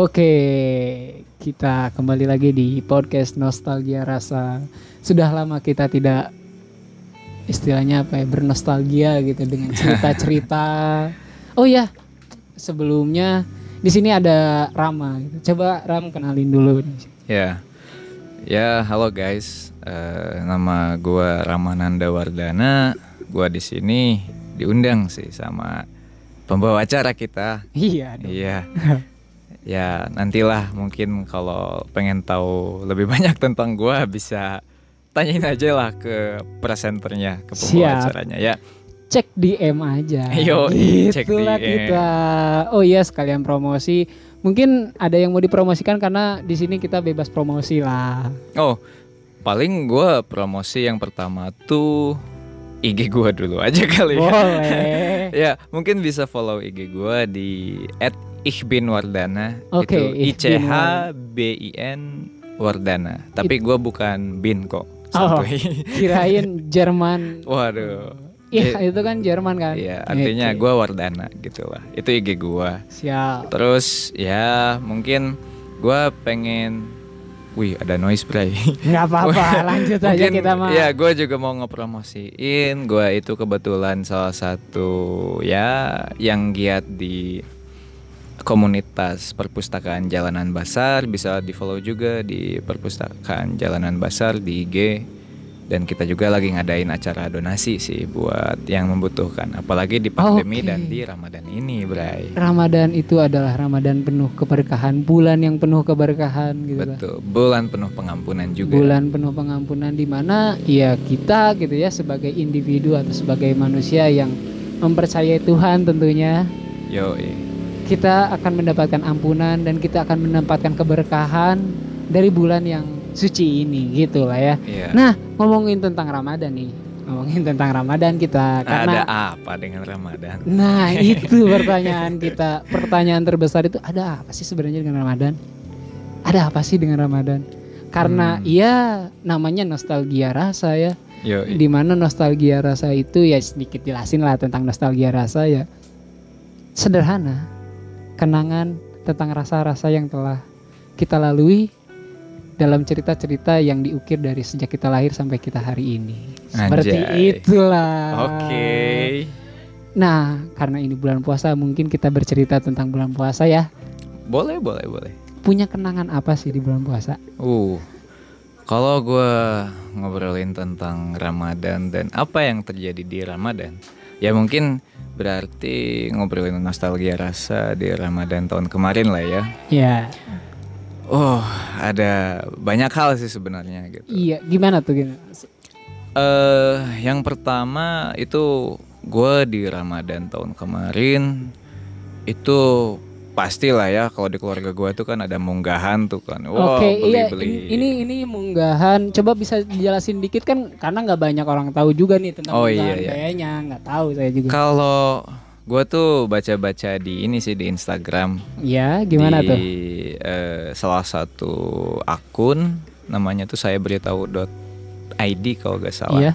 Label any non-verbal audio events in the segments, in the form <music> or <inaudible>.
Oke, kita kembali lagi di podcast Nostalgia Rasa. Sudah lama kita tidak istilahnya apa ya bernostalgia gitu dengan cerita-cerita. <laughs> oh ya, sebelumnya di sini ada Rama. Gitu. Coba Ram kenalin dulu. Ya, ya halo guys. Uh, nama gue Ramananda Wardana. Gue di sini diundang sih sama pembawa acara kita. Iya. Dong. Iya. <laughs> ya nantilah mungkin kalau pengen tahu lebih <laughs> banyak tentang gue bisa tanyain aja lah ke presenternya ke pembawa acaranya ya cek DM aja <laughs> Yo, cek DM. kita oh iya sekalian promosi mungkin ada yang mau dipromosikan karena di sini kita bebas promosi lah oh paling gue promosi yang pertama tuh IG gue dulu aja kali ya. Boleh. <laughs> ya, mungkin bisa follow IG gue di Ichbin Wardana okay, itu I C H B I N Wardana. Tapi gue bukan bin kok. Oh, <laughs> kirain Jerman. Waduh. Iya itu kan Jerman kan. Iya artinya okay. gue Wardana gitu lah. Itu IG gue. Siap. Terus ya mungkin gue pengen Wih ada noise bray Gak apa-apa <laughs> lanjut aja kita mah Ya gue juga mau ngepromosiin. Gue itu kebetulan salah satu ya Yang giat di komunitas perpustakaan Jalanan Basar. Bisa di follow juga di perpustakaan Jalanan Basar di IG dan kita juga lagi ngadain acara donasi sih buat yang membutuhkan. Apalagi di pandemi okay. dan di Ramadan ini Bray. Ramadan itu adalah Ramadan penuh keberkahan bulan yang penuh keberkahan gitu betul lah. bulan penuh pengampunan juga. Bulan penuh pengampunan di mana ya kita gitu ya sebagai individu atau sebagai manusia yang mempercayai Tuhan tentunya. Yo kita akan mendapatkan ampunan dan kita akan mendapatkan keberkahan dari bulan yang suci ini gitu lah ya. Yeah. Nah ngomongin tentang Ramadan nih, ngomongin tentang Ramadan kita karena ada apa dengan Ramadan? Nah <laughs> itu pertanyaan kita, pertanyaan terbesar itu ada apa sih sebenarnya dengan Ramadan? Ada apa sih dengan Ramadan? Karena hmm. ya namanya nostalgia rasa ya. Di mana nostalgia rasa itu ya sedikit jelasin lah tentang nostalgia rasa ya. Sederhana, kenangan tentang rasa-rasa yang telah kita lalui dalam cerita-cerita yang diukir dari sejak kita lahir sampai kita hari ini. Seperti Anjay. itulah. Oke. Okay. Nah, karena ini bulan puasa, mungkin kita bercerita tentang bulan puasa ya. Boleh, boleh, boleh. Punya kenangan apa sih di bulan puasa? Uh, kalau gue ngobrolin tentang Ramadan dan apa yang terjadi di Ramadan, ya mungkin berarti ngobrolin nostalgia rasa di Ramadan tahun kemarin lah ya. Iya. Oh, ada banyak hal sih sebenarnya gitu. Iya, gimana tuh gimana? Eh, uh, yang pertama itu gue di Ramadan tahun kemarin itu pastilah ya kalau di keluarga gue tuh kan ada munggahan tuh kan. Wow, Oke, okay, iya beli. ini ini munggahan. Coba bisa dijelasin dikit kan karena nggak banyak orang tahu juga nih tentang oh, munggahan iya, iya. kayaknya nggak tahu saya juga. Kalau gue tuh baca-baca di ini sih di Instagram. Ya, gimana di, tuh? Uh, salah satu akun namanya tuh saya beritahu id kalau gak salah. Iya.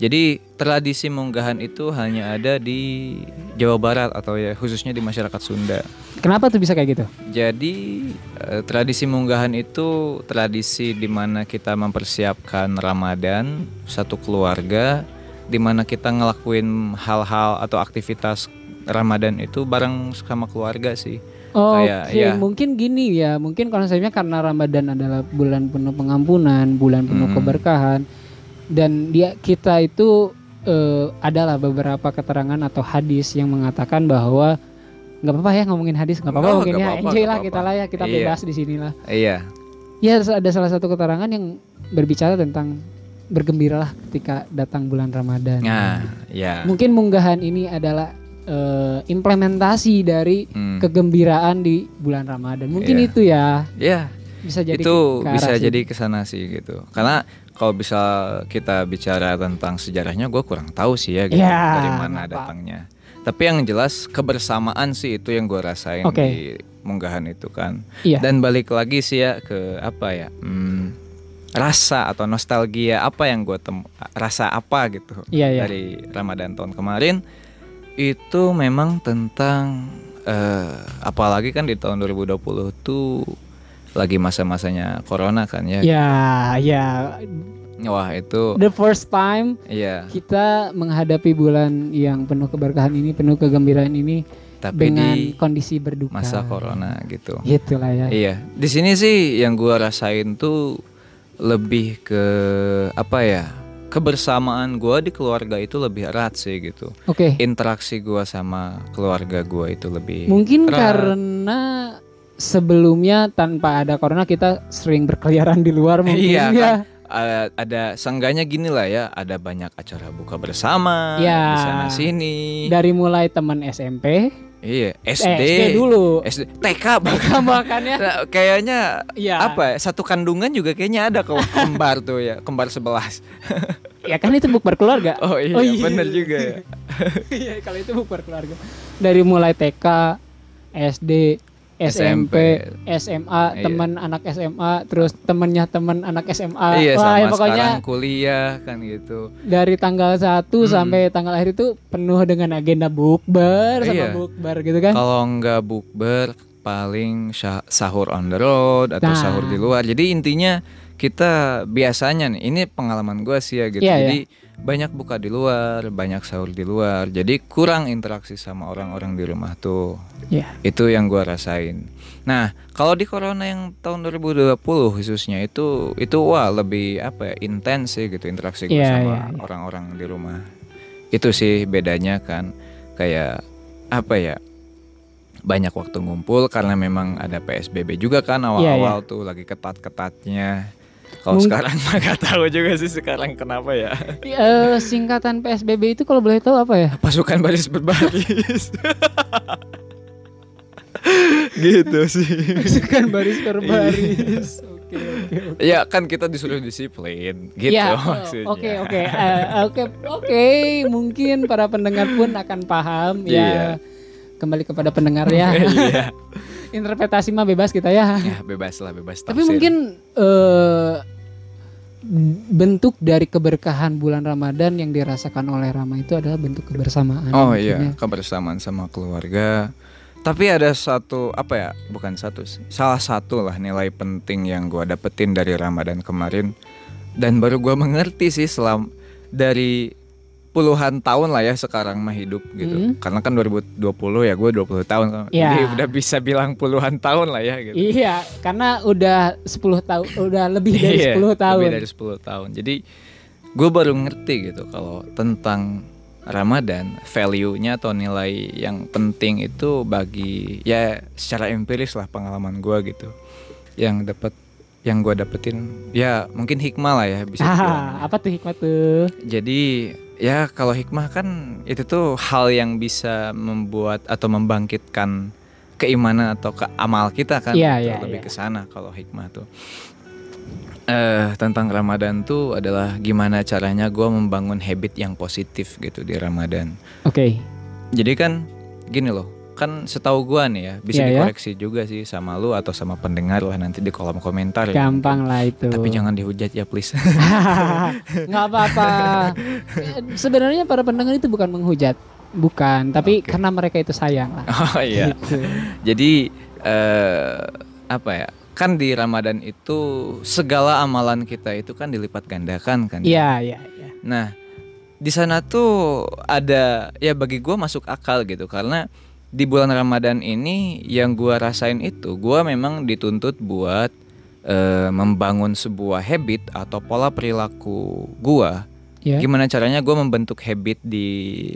Jadi tradisi munggahan itu hanya ada di Jawa Barat atau ya khususnya di masyarakat Sunda. Kenapa tuh bisa kayak gitu? Jadi eh, tradisi munggahan itu tradisi di mana kita mempersiapkan Ramadan satu keluarga di mana kita ngelakuin hal-hal atau aktivitas Ramadan itu bareng sama keluarga sih. Oh, Oke, okay. ya. mungkin gini ya, mungkin konsepnya karena Ramadan adalah bulan penuh pengampunan, bulan penuh hmm. keberkahan dan dia kita itu uh, adalah beberapa keterangan atau hadis yang mengatakan bahwa nggak apa-apa ya ngomongin hadis nggak apa-apa oh, mungkin ya enjoy lah kita lah ya kita iya. bebas di sini lah iya ya ada salah satu keterangan yang berbicara tentang bergembiralah ketika datang bulan Ramadan nah, ya mungkin munggahan ini adalah uh, implementasi dari hmm. kegembiraan di bulan Ramadan mungkin yeah. itu ya ya bisa jadi itu bisa sih. jadi ke sana sih gitu karena kalau bisa kita bicara tentang sejarahnya gue kurang tahu sih ya gitu, ya, dari mana apa. datangnya tapi yang jelas kebersamaan sih itu yang gue rasain okay. di munggahan itu kan iya. dan balik lagi sih ya ke apa ya hmm, rasa atau nostalgia apa yang gue tem rasa apa gitu iya, iya. dari Ramadan tahun kemarin itu memang tentang uh, apalagi kan di tahun 2020 tuh lagi masa-masanya corona kan ya. Ya, ya. Wah itu the first time iya. kita menghadapi bulan yang penuh keberkahan ini, penuh kegembiraan ini tapi dengan di kondisi berduka. masa corona gitu. Gitulah ya. Iya, di sini sih yang gua rasain tuh lebih ke apa ya? Kebersamaan gua di keluarga itu lebih erat sih gitu. Oke. Interaksi gua sama keluarga gua itu lebih Mungkin erat. karena sebelumnya tanpa ada corona kita sering berkeliaran di luar <laughs> mungkin Iya, ya. kan? Uh, ada sengganya gini lah ya, ada banyak acara buka bersama Ya. di sana sini. Dari mulai teman SMP, iya, eh, SD, SD dulu. SD, TK bahkan. Bahkan <laughs> ya. Nah, kayaknya Iya. apa ya, satu kandungan juga kayaknya ada kalau <laughs> kembar tuh ya kembar sebelas <laughs> Ya kan itu bukber keluarga. oh iya, Oh iya. bener juga ya Iya, kalau itu bukber keluarga. Dari mulai TK, SD, SMP, SMA, Iya. teman anak SMA, terus temennya teman anak SMA. iya Wah, sama ya pokoknya kuliah kan gitu dari tanggal 1 Hmm. sampai tanggal akhir itu penuh dengan agenda bukber sama Iya. bukber gitu kan. kalau nggak bukber paling sahur on the road atau Nah. sahur di luar jadi intinya kita biasanya nih ini pengalaman gue sih ya gitu Iya, jadi banyak buka di luar banyak sahur di luar. Jadi kurang interaksi sama orang-orang di rumah tuh. Iya. itu yang gua rasain. Nah kalau di corona yang tahun 2020 khususnya itu itu wah lebih apa ya intens sih gitu interaksi gue Iya, sama iya, iya. orang-orang di rumah. Itu sih bedanya kan kayak apa ya banyak waktu ngumpul karena memang ada PSBB juga kan awal-awal tuh lagi ketat-ketatnya kalau Mung- sekarang <laughs> mah gak tahu juga sih sekarang kenapa ya Eh, singkatan PSBB itu kalau boleh tahu apa ya? pasukan baris berbaris <laughs> gitu sih Pasukan baris per baris. Oke, oke, oke. Ya kan kita disuruh disiplin gitu Ya, <laughs> maksudnya. Oke oke Eh, oke oke mungkin para pendengar pun akan paham Iya. ya. Kembali kepada pendengar ya. Iya. Interpretasi mah bebas kita ya. ya bebas lah bebas Tapi tafsir. mungkin eh, bentuk dari keberkahan bulan Ramadan yang dirasakan oleh Rama itu adalah bentuk kebersamaan. Oh iya kebersamaan sama keluarga. Tapi ada satu apa ya bukan satu sih salah satu lah nilai penting yang gua dapetin dari Ramadan kemarin dan baru gua mengerti sih selam dari puluhan tahun lah ya sekarang mah hidup gitu Hmm. karena kan 2020 ya gue 20 tahun kan. Ya. jadi udah bisa bilang puluhan tahun lah ya gitu Iya, karena udah 10 tahun, udah lebih dari Iya, 10 tahun. Lebih dari 10 tahun. Jadi gue baru ngerti gitu kalau tentang Ramadan, value-nya atau nilai yang penting itu bagi ya secara empiris lah pengalaman gue gitu. Yang dapat yang gue dapetin ya mungkin hikmah lah ya bisa. Ah, apa tuh hikmah tuh? Jadi ya kalau hikmah kan itu tuh hal yang bisa membuat atau membangkitkan keimanan atau ke amal kita kan Iya, gitu, iya, lebih iya. ke sana kalau hikmah tuh. Eh tentang Ramadan tuh adalah gimana caranya gue membangun habit yang positif gitu di Ramadan. Oke. Jadi kan gini loh, kan setahu gua nih ya bisa Iya, ya. dikoreksi juga sih sama lu atau sama pendengar lah nanti di kolom komentar ya. Gampang lah itu. Tapi jangan dihujat ya please. <laughs> nggak apa-apa. Sebenarnya para pendengar itu bukan menghujat, bukan. Tapi Oke. karena mereka itu sayang lah. <laughs> oh iya. Gitu. Jadi eh apa ya? Kan di Ramadan itu segala amalan kita itu kan dilipat gandakan kan. Iya, iya, iya. Nah, di sana tuh ada ya bagi gua masuk akal gitu karena di bulan Ramadan ini yang gua rasain itu gua memang dituntut buat eh, membangun sebuah habit atau pola perilaku gua. Ya. Gimana caranya gua membentuk habit di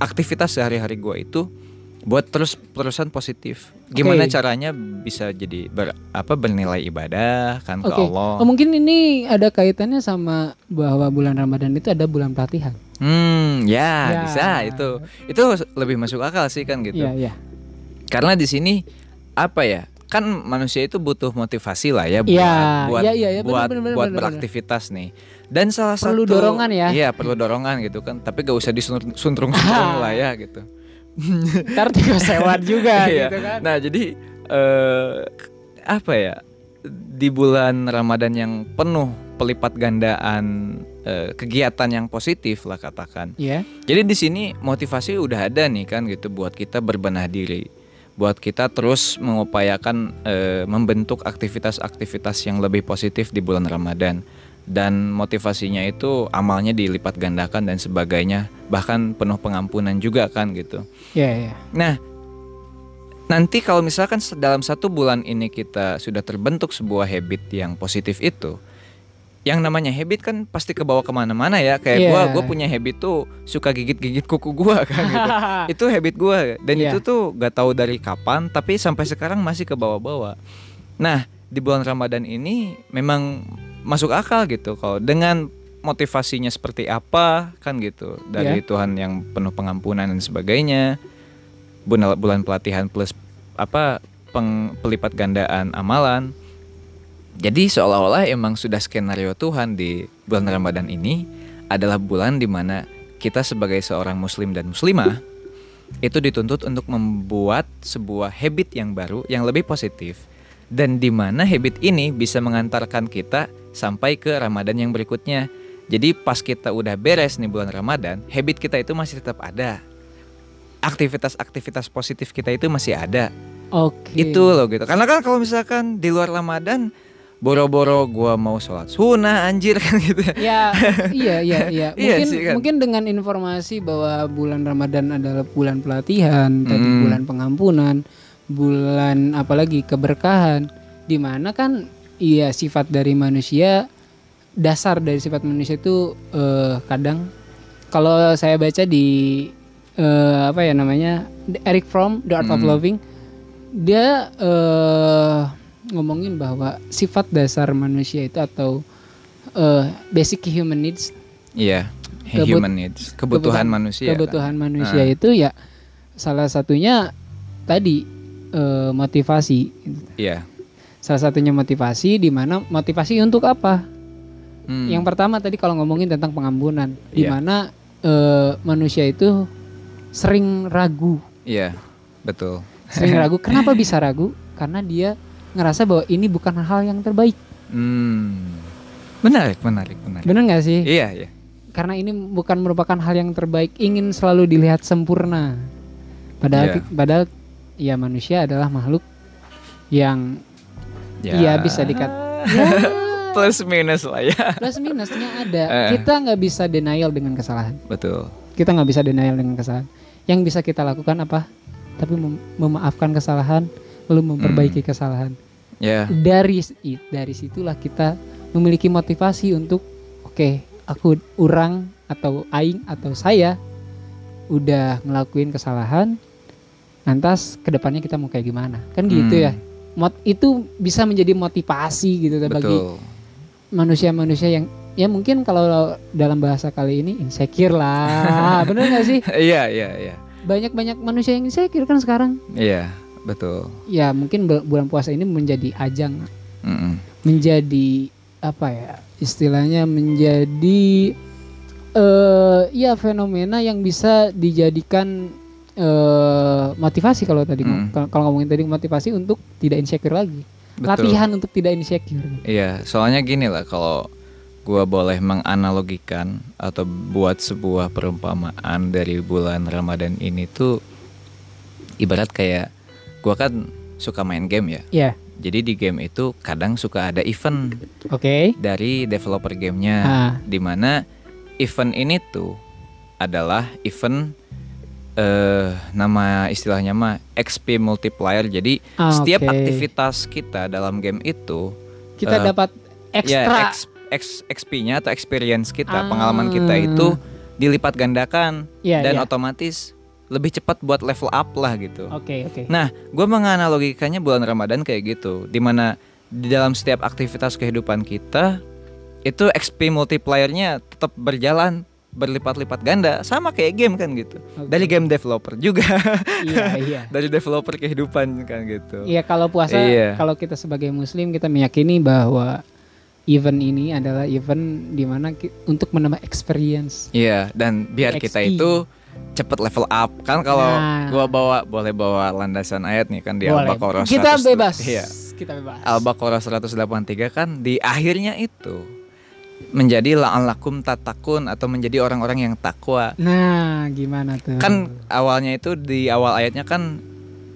aktivitas sehari-hari gua itu buat terus terusan positif. Gimana Oke. caranya bisa jadi ber, apa bernilai ibadah kan ke Oke. Allah. Oh, mungkin ini ada kaitannya sama bahwa bulan Ramadan itu ada bulan pelatihan. Hmm, ya, Ya. bisa itu. Itu lebih masuk akal sih kan gitu. Iya, iya. Karena di sini apa ya? Kan manusia itu butuh motivasi lah ya buat Iya, buat iya, iya, iya, benar, buat, benar, benar, buat benar, beraktivitas nih. Dan salah Perlu satu dorongan ya. Iya, perlu dorongan gitu kan. Tapi gak usah disuntrung-suntrung <laughs> lah ya gitu. Ntar tiga sewat juga Iya. gitu kan. Nah, jadi eh apa ya? Di bulan Ramadan yang penuh pelipat gandaan eh, kegiatan yang positif lah katakan. Iya. Jadi di sini motivasi udah ada nih kan gitu buat kita berbenah diri. buat kita terus mengupayakan eh, membentuk aktivitas-aktivitas yang lebih positif di bulan Ramadan dan motivasinya itu amalnya dilipat gandakan dan sebagainya bahkan penuh pengampunan juga kan gitu. Iya, yeah, yeah. Nah, nanti kalau misalkan dalam satu bulan ini kita sudah terbentuk sebuah habit yang positif itu, yang namanya habit kan pasti kebawa ke mana-mana ya kayak yeah. gue gue punya habit tuh suka gigit-gigit kuku gue kan gitu <laughs> itu habit gue dan yeah. itu tuh gak tahu dari kapan tapi sampai sekarang masih ke bawah-bawah nah di bulan ramadan ini memang masuk akal gitu kalau dengan motivasinya seperti apa kan gitu dari yeah. Tuhan yang penuh pengampunan dan sebagainya bulan bulan pelatihan plus apa peng, pelipat gandaan amalan jadi seolah-olah emang sudah skenario Tuhan di bulan Ramadan ini adalah bulan di mana kita sebagai seorang muslim dan muslimah itu dituntut untuk membuat sebuah habit yang baru yang lebih positif dan di mana habit ini bisa mengantarkan kita sampai ke Ramadan yang berikutnya. Jadi pas kita udah beres nih bulan Ramadan, habit kita itu masih tetap ada. Aktivitas-aktivitas positif kita itu masih ada. Oke. Okay. Itu loh gitu. Karena kan kalau misalkan di luar Ramadan boro-boro gua mau sholat sunnah anjir <laughs> kan gitu ya iya iya <laughs> iya, iya mungkin sih, kan? mungkin dengan informasi bahwa bulan Ramadan adalah bulan pelatihan hmm. tadi bulan pengampunan bulan apalagi keberkahan di mana kan iya sifat dari manusia dasar dari sifat manusia itu uh, kadang kalau saya baca di uh, apa ya namanya Eric Fromm The Art hmm. of Loving dia uh, ngomongin bahwa sifat dasar manusia itu atau uh, basic human needs Iya, yeah, human needs, kebutuhan, kebutuhan manusia. Kan? Kebutuhan kan? manusia uh. itu ya salah satunya tadi uh, motivasi. Iya. Yeah. Salah satunya motivasi di mana motivasi untuk apa? Hmm. Yang pertama tadi kalau ngomongin tentang pengampunan, di iya. mana uh, manusia itu sering ragu. Iya, betul. Sering ragu. <laughs> Kenapa bisa ragu? Karena dia ngerasa bahwa ini bukan hal yang terbaik. Hmm. Menarik, menarik, menarik. Benar nggak sih? Iya, iya. Karena ini bukan merupakan hal yang terbaik, ingin selalu dilihat sempurna. Padahal, yeah. padahal ya manusia adalah makhluk yang ya, ya bisa dikat. ya, <laughs> plus minus lah ya. Plus minusnya ada. Eh. Kita nggak bisa denial dengan kesalahan. Betul. Kita nggak bisa denial dengan kesalahan. Yang bisa kita lakukan apa? Tapi mem memaafkan kesalahan, lalu memperbaiki hmm. kesalahan. Yeah. Dari dari situlah kita memiliki motivasi untuk oke, okay, aku orang atau aing atau saya udah ngelakuin kesalahan. Lantas ke depannya kita mau kayak gimana? Kan gitu hmm. ya. Mot itu bisa menjadi motivasi gitu Betul. bagi manusia-manusia yang ya mungkin kalau dalam bahasa kali ini insecure lah. <laughs> Bener gak sih? <laughs> Iya, iya, iya. Banyak-banyak manusia yang insecure kan sekarang. Iya betul. Ya mungkin bulan puasa ini menjadi ajang, mm -mm. menjadi apa ya istilahnya menjadi uh, ya fenomena yang bisa dijadikan uh, motivasi kalau tadi mm. kalau ngomongin tadi motivasi untuk tidak insecure lagi, Betul. latihan untuk tidak insecure. Iya, soalnya gini lah kalau gua boleh menganalogikan atau buat sebuah perumpamaan dari bulan Ramadan ini tuh ibarat kayak gua kan suka main game ya. Iya. Yeah. Jadi di game itu kadang suka ada event. Oke. Okay. Dari developer gamenya, ah. di mana event ini tuh adalah event uh, nama istilahnya mah XP multiplier. Jadi ah, setiap okay. aktivitas kita dalam game itu kita uh, dapat ekstra ya, XP-nya atau experience kita, ah. pengalaman kita itu dilipat gandakan yeah, dan yeah. otomatis lebih cepat buat level up lah gitu. Oke okay, oke. Okay. Nah, gue menganalogikannya bulan Ramadan kayak gitu, di mana di dalam setiap aktivitas kehidupan kita itu XP multipliernya tetap berjalan berlipat-lipat ganda sama kayak game kan gitu okay. dari game developer juga <laughs> iya iya <laughs> dari developer kehidupan kan gitu iya kalau puasa iya. kalau kita sebagai muslim kita meyakini bahwa event ini adalah event di mana untuk menambah experience iya dan biar XP. kita itu cepet level up kan kalau nah. gua bawa boleh bawa landasan ayat nih kan di Al-Baqarah kita 100, bebas iya. kita bebas Al-Baqarah 183 kan di akhirnya itu menjadi la'alakum tatakun atau menjadi orang-orang yang takwa. Nah, gimana tuh? Kan awalnya itu di awal ayatnya kan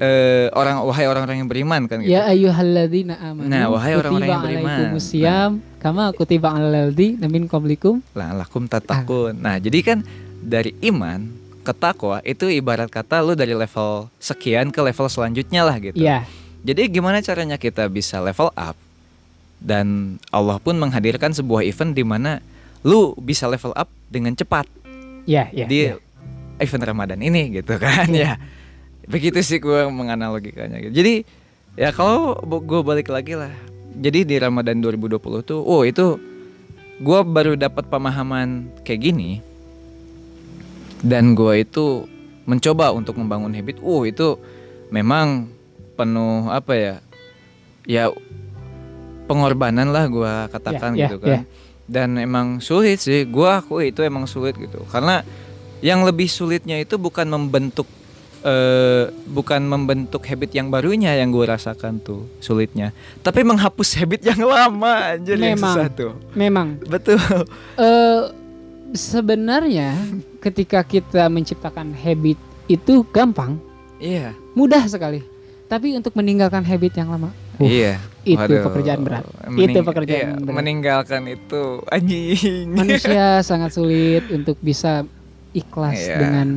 eh, orang wahai orang-orang yang beriman kan gitu. Ya ayyuhalladzina amanu. Nah, wahai orang-orang yang beriman. Kutiba kama kutiba alal ladzina min qablikum la'allakum tatakun. Nah, jadi kan dari iman ke takwa itu ibarat kata lu dari level sekian ke level selanjutnya lah gitu. Iya. Jadi gimana caranya kita bisa level up? Dan Allah pun menghadirkan sebuah event di mana lu bisa level up dengan cepat Iya, iya. di iya. event Ramadan ini gitu kan ya. Begitu sih gue menganalogikannya gitu. Jadi ya kalau gue balik lagi lah. Jadi di Ramadan 2020 tuh, oh itu gue baru dapat pemahaman kayak gini. Dan gue itu mencoba untuk membangun habit. Oh itu memang penuh apa ya? Ya pengorbanan lah gue katakan Ya, ya, gitu kan. ya. Dan emang sulit sih. Gue aku itu emang sulit gitu. Karena yang lebih sulitnya itu bukan membentuk eh bukan membentuk habit yang barunya yang gue rasakan tuh sulitnya, tapi menghapus habit yang lama yang Memang. susah tuh. Memang Betul. eh sebenarnya ketika kita menciptakan habit itu gampang, Iya. mudah sekali. Tapi untuk meninggalkan habit yang lama, uh, iya. itu Waduh. pekerjaan berat. Mening- Itu pekerjaan iya, berat. Meninggalkan itu anjing. Manusia <laughs> sangat sulit untuk bisa ikhlas Iya. dengan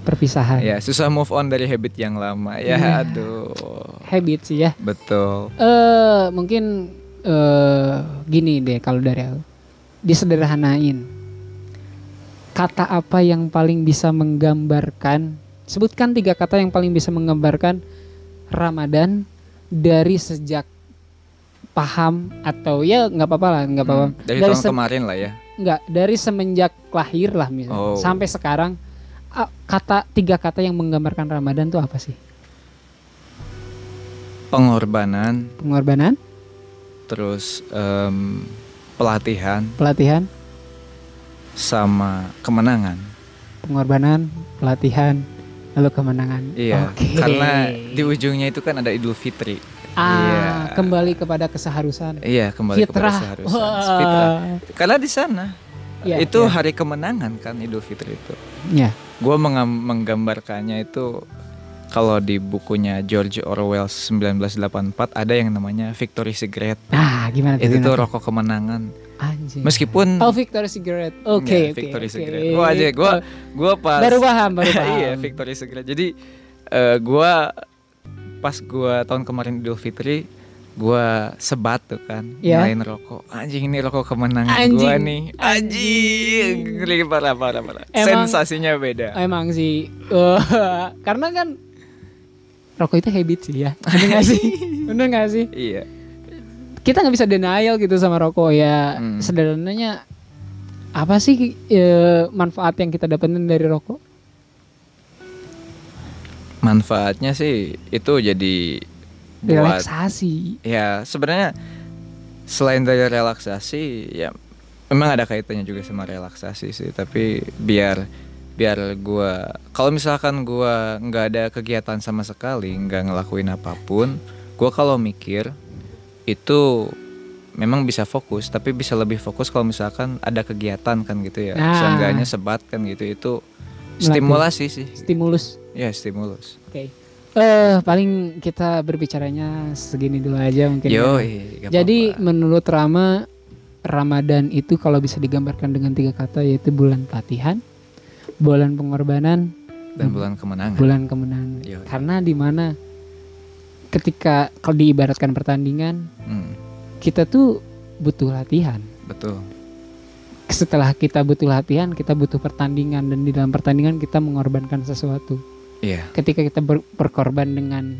perpisahan. ya, susah move on dari habit yang lama. Ya, Iya. aduh. Habit sih ya. Betul. Eh mungkin eh gini deh kalau dari aku. Disederhanain. Kata apa yang paling bisa menggambarkan? Sebutkan tiga kata yang paling bisa menggambarkan Ramadan dari sejak paham atau ya nggak apa-apa lah nggak apa-apa. Hmm, dari, Dari tahun kemarin lah ya. nggak dari semenjak lahir lah misalnya. Oh. sampai sekarang kata tiga kata yang menggambarkan Ramadan tuh apa sih? Pengorbanan, pengorbanan. Terus em, pelatihan. Pelatihan. Sama kemenangan. pengorbanan, pelatihan, lalu kemenangan. Iya, Oke. karena di ujungnya itu kan ada Idul Fitri. ah, Iya. kembali kepada keseharusan. Iya, kembali Fitrah. kepada seharusnya. Wah. Fitrah. Karena di sana Iya, itu iya. hari kemenangan kan Idul Fitri itu. Ya. Gua menggambarkannya itu kalau di bukunya George Orwell 1984 ada yang namanya Victory Cigarette. Nah, gimana tuh? Itu tuh? rokok kemenangan. Anjing. Meskipun Oh, Victory Cigarette. Oke, Iya, oke. Victory oke. Cigarette. Gua aja gua gua pas baru paham, baru <laughs> paham. iya, Victory Cigarette. Jadi eh, gua pas gua tahun kemarin Idul Fitri gua sebat tuh kan Iya. nyalain rokok anjing ini rokok kemenangan Anjing. gua nih anjing ngeri parah parah parah Emang- sensasinya beda Emang sih, eh, <laughs> karena kan rokok itu habit sih ya. Bener gak sih? <laughs> Bener gak sih? iya Kita nggak bisa denial gitu sama rokok ya. Hmm. Sederhananya apa sih eh, manfaat yang kita dapetin dari rokok? manfaatnya sih itu jadi buat Relaksasi. ya sebenarnya selain dari relaksasi ya memang ada kaitannya juga sama relaksasi sih tapi biar biar gua kalau misalkan gua nggak ada kegiatan sama sekali nggak ngelakuin apa pun gua kalau mikir itu memang bisa fokus tapi bisa lebih fokus kalau misalkan ada kegiatan kan gitu ya Nah. seenggaknya sebat kan gitu itu Melatih. stimulasi sih Stimulus. ya stimulus Oke. Eh paling kita berbicaranya segini dulu aja mungkin. ya. yo Jadi menurut Rama Ramadan itu kalau bisa digambarkan dengan tiga kata yaitu bulan pelatihan, bulan pengorbanan, dan bulan kemenangan bulan kemenangan. Yo. Karena di mana ketika kalau diibaratkan pertandingan, Hmm, kita tuh butuh latihan. betul Setelah kita butuh latihan, kita butuh pertandingan dan di dalam pertandingan kita mengorbankan sesuatu. iya Ketika kita ber- berkorban dengan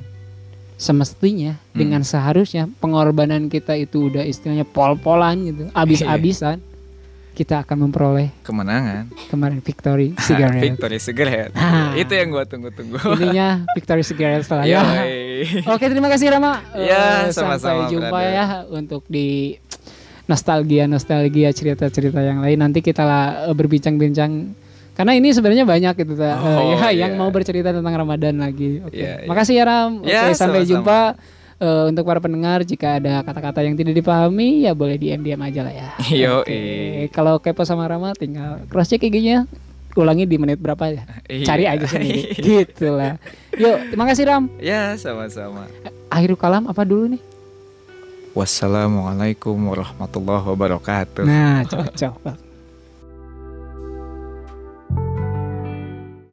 semestinya, Hmm. dengan seharusnya, pengorbanan kita itu udah istilahnya pol-polan gitu, abis-abisan, kita akan memperoleh kemenangan kemarin victory cigarette. <laughs> Victory Cigarette Ah. itu yang gua tunggu-tunggu Intinya <laughs> victory cigarette setelah ya. <laughs> Oke, terima kasih Rama. Ya, Eh, sama-sama, Sampai jumpa brother. ya untuk di nostalgia nostalgia cerita-cerita yang lain. Nanti kita lah eh, berbincang-bincang karena ini sebenarnya banyak gitu Oh, ya, iya. yang mau bercerita tentang Ramadan lagi. Oke. Iya, iya. Makasih ya Ram. Oke, Ya, sampai sama-sama. jumpa. Eh, untuk para pendengar jika ada kata-kata yang tidak dipahami ya boleh diam-diam aja lah ya. <laughs> Yoi. Oke. Kalau kepo sama Rama tinggal cross check IG-nya ulangi di menit berapa ya? Iya. Cari aja sendiri. <laughs> gitu lah. Yuk, terima kasih Ram. Ya, sama-sama. Akhirul kalam apa dulu nih? Wassalamualaikum warahmatullahi wabarakatuh. Nah, cocok.